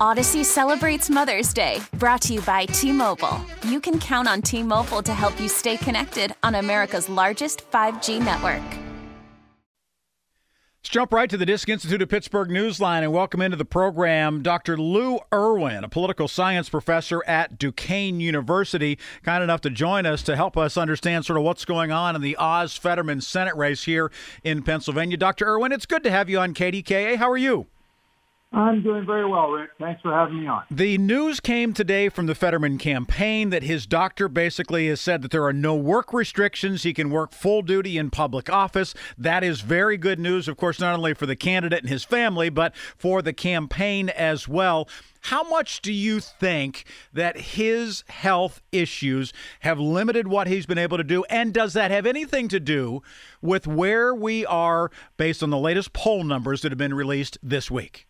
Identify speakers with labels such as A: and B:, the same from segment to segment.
A: Audacy celebrates Mother's Day, brought to you by T Mobile. You can count on T Mobile to help you stay connected on America's largest 5G network.
B: Let's jump right to the Disc Institute of Pittsburgh Newsline and welcome into the program Dr. Lou Irwin, a political science professor at Duquesne University, kind enough to join us to help us understand sort of what's going on in the Oz Fetterman Senate race here in Pennsylvania. Dr. Irwin, it's good to have you on KDKA. How are you?
C: I'm doing very well, Rick. Thanks for having me on.
B: The news came today from the Fetterman campaign that his doctor basically has said that there are no work restrictions. He can work full duty in public office. That is very good news, of course, not only for the candidate and his family, but for the campaign as well. How much do you think that his health issues have limited what he's been able to do? And does that have anything to do with where we are based on the latest poll numbers that have been released this week?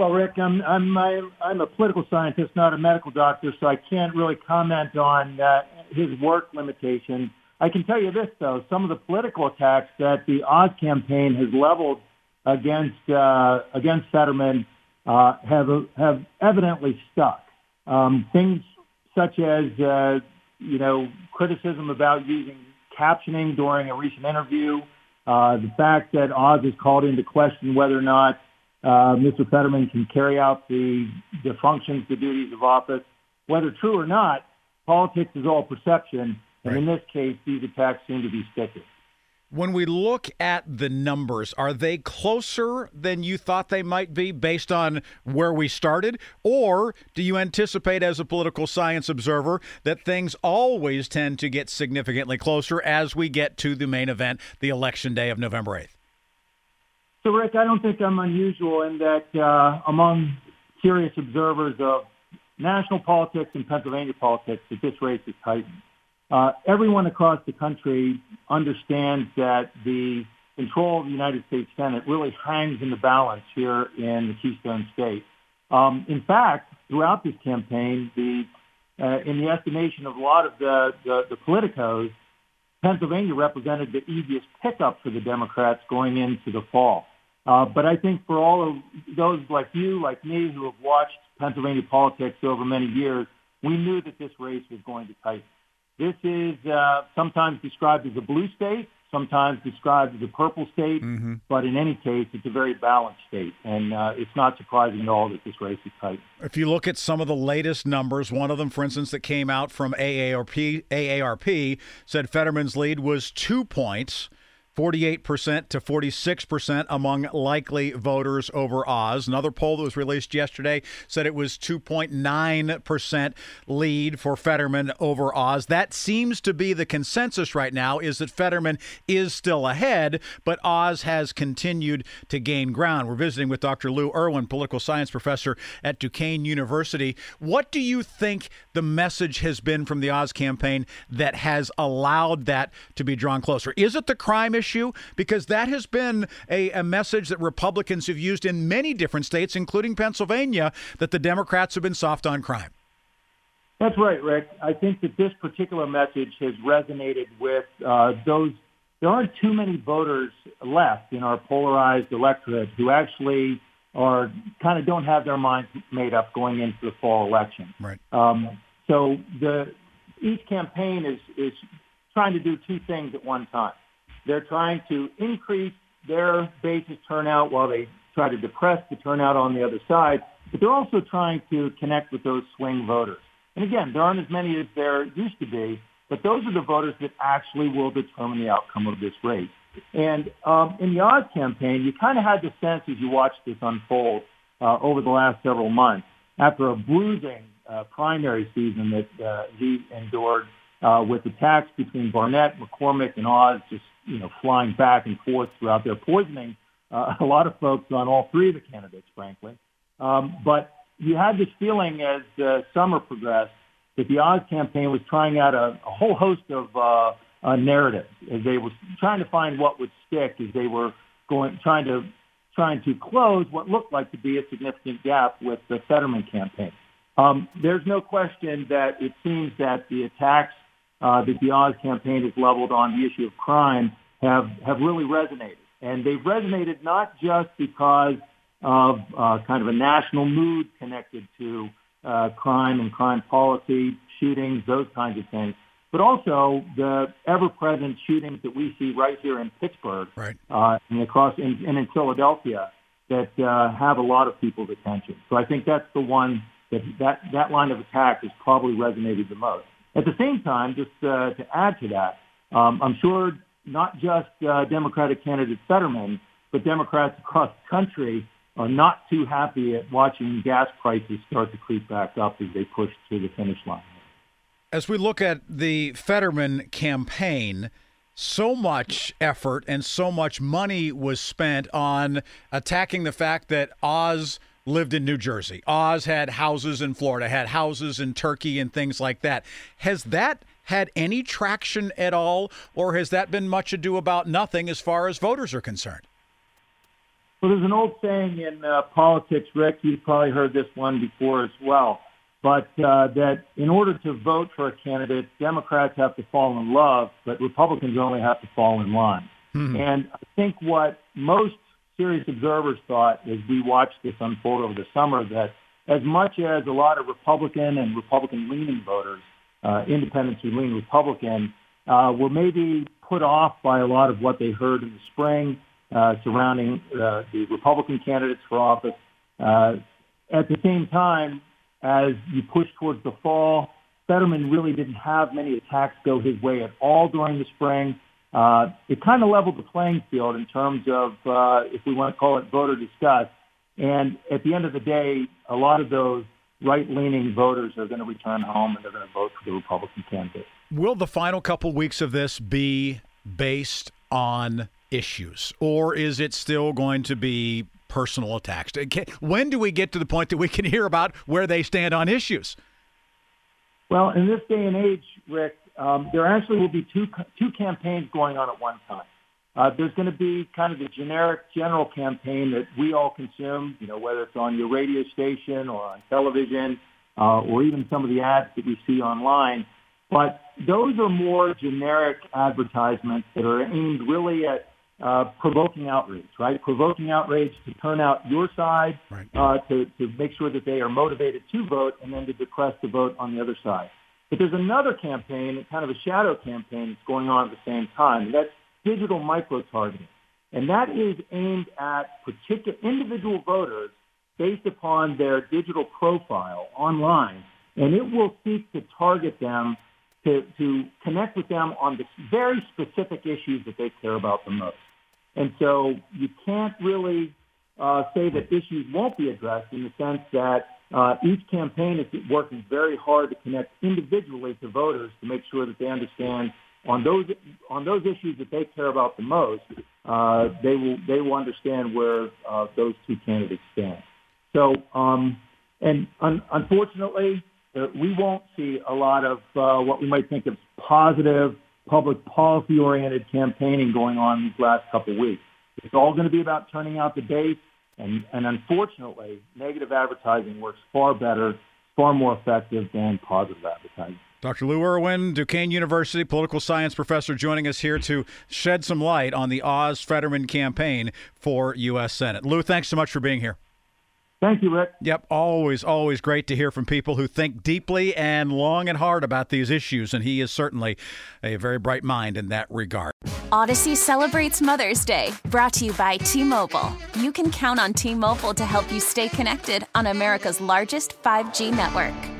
C: Well, Rick, I'm I'm I'm a political scientist, not a medical doctor, so I can't really comment on uh, his work limitations. I can tell you this, though: some of the political attacks that the Oz campaign has leveled against uh, against Fetterman uh, have have evidently stuck. Um, things such as uh, you know criticism about using captioning during a recent interview, uh, the fact that Oz has called into question whether or not uh, Mr. Fetterman can carry out the, the functions, the duties of office. Whether true or not, politics is all perception. And right. in this case, these attacks seem to be sticking.
B: When we look at the numbers, are they closer than you thought they might be based on where we started? Or do you anticipate, as a political science observer, that things always tend to get significantly closer as we get to the main event, the election day of November 8th?
C: So, Rick, I don't think I'm unusual in that uh, among serious observers of national politics and Pennsylvania politics that this race is tightened. Uh, everyone across the country understands that the control of the United States Senate really hangs in the balance here in the Keystone State. Um, in fact, throughout this campaign, the uh, in the estimation of a lot of the, the, the politicos, Pennsylvania represented the easiest pickup for the Democrats going into the fall. Uh, but I think for all of those like you, like me, who have watched Pennsylvania politics over many years, we knew that this race was going to tighten. This is uh, sometimes described as a blue state, sometimes described as a purple state, mm-hmm. but in any case, it's a very balanced state, and uh, it's not surprising at all that this race is tight.
B: If you look at some of the latest numbers, one of them, for instance, that came out from AARP, AARP said Fetterman's lead was two points. 48% to 46% among likely voters over Oz. Another poll that was released yesterday said it was 2.9% lead for Fetterman over Oz. That seems to be the consensus right now is that Fetterman is still ahead, but Oz has continued to gain ground. We're visiting with Dr. Lou Irwin, political science professor at Duquesne University. What do you think the message has been from the Oz campaign that has allowed that to be drawn closer? Is it the crime issue? Because that has been a, a message that Republicans have used in many different states, including Pennsylvania, that the Democrats have been soft on crime.
C: That's right, Rick. I think that this particular message has resonated with uh, those. There aren't too many voters left in our polarized electorate who actually are kind of don't have their minds made up going into the fall election.
B: Right.
C: Um, so the each campaign is is trying to do two things at one time. They're trying to increase their base's turnout while they try to depress the turnout on the other side, but they're also trying to connect with those swing voters. And again, there aren't as many as there used to be, but those are the voters that actually will determine the outcome of this race. And um, in the Oz campaign, you kind of had the sense as you watched this unfold uh, over the last several months, after a bruising uh, primary season that uh, he endured uh, with attacks between Barnette, McCormick, and Oz just you know, flying back and forth throughout their poisoning uh, a lot of folks on all three of the candidates, frankly. Um, but you had this feeling as the summer progressed that the Oz campaign was trying out a, a whole host of uh, uh, narratives as they were trying to find what would stick as they were going trying to trying to close what looked like to be a significant gap with the Fetterman campaign. Um, there's no question that it seems that the attacks uh, that the Oz campaign has leveled on the issue of crime have, have really resonated. And they've resonated not just because of uh, kind of a national mood connected to uh, crime and crime policy, shootings, those kinds of things. But also the ever-present shootings that we see right here in Pittsburgh
B: right.
C: uh, and across and, and in Philadelphia that uh, have a lot of people's attention. So I think that's the one that that, that line of attack has probably resonated the most. At the same time, just uh, to add to that, um, I'm sure not just uh, Democratic candidate Fetterman, but Democrats across the country are not too happy at watching gas prices start to creep back up as they push to the finish line.
B: As we look at the Fetterman campaign, so much effort and so much money was spent on attacking the fact that Oz lived in New Jersey. Oz had houses in Florida, had houses in Turkey, and things like that. Has that had any traction at all, or has that been much ado about nothing as far as voters are concerned?
C: Well, there's an old saying in uh, politics, Rick. You've probably heard this one before as well. But uh, that in order to vote for a candidate, Democrats have to fall in love, but Republicans only have to fall in line. Mm-hmm. And I think what most serious observers thought as we watched this unfold over the summer that as much as a lot of Republican and Republican-leaning voters, uh, independents who lean Republican, uh, were maybe put off by a lot of what they heard in the spring uh, surrounding uh, the Republican candidates for office. Uh, at the same time, as you push towards the fall, Fetterman really didn't have many attacks go his way at all during the spring. Uh, it kind of leveled the playing field in terms of, uh, if we want to call it voter disgust. And at the end of the day, a lot of those right-leaning voters are going to return home and they're going to vote for the Republican candidate.
B: Will the final couple weeks of this be based on issues, or is it still going to be personal attacks? When do we get to the point that we can hear about where they stand on issues?
C: Well, in this day and age, Rick, um, there actually will be two two campaigns going on at one time. Uh, there's going to be kind of the generic general campaign that we all consume, you know, whether it's on your radio station or on television, uh, or even some of the ads that we see online. But those are more generic advertisements that are aimed really at uh, provoking outrage, right? Provoking outrage to turn out your side, right. uh, to, to make sure that they are motivated to vote, and then to depress the vote on the other side. But there's another campaign, kind of a shadow campaign that's going on at the same time. And that's digital micro-targeting. And that is aimed at particular individual voters based upon their digital profile online. And it will seek to target them to, to connect with them on the very specific issues that they care about the most. And so you can't really uh, say that issues won't be addressed in the sense that uh, each campaign is working very hard to connect individually to voters to make sure that they understand on those on those issues that they care about the most, uh, they will they will understand where uh, those two candidates stand. So, um, and un- unfortunately, uh, we won't see a lot of uh, what we might think of positive public policy oriented campaigning going on these last couple of weeks. It's all going to be about turning out the base, and, and unfortunately, negative advertising works far better, far more effective than positive advertising.
B: Dr. Lou Irwin, Duquesne University political science professor, joining us here to shed some light on the Oz Fetterman campaign for U.S. Senate. Lou, thanks so much for being here.
C: Thank you, Rick.
B: Yep, always, always great to hear from people who think deeply and long and hard about these issues, and he is certainly a very bright mind in that regard.
A: Audacy celebrates Mother's Day, brought to you by T Mobile. You can count on T Mobile to help you stay connected on America's largest 5G network.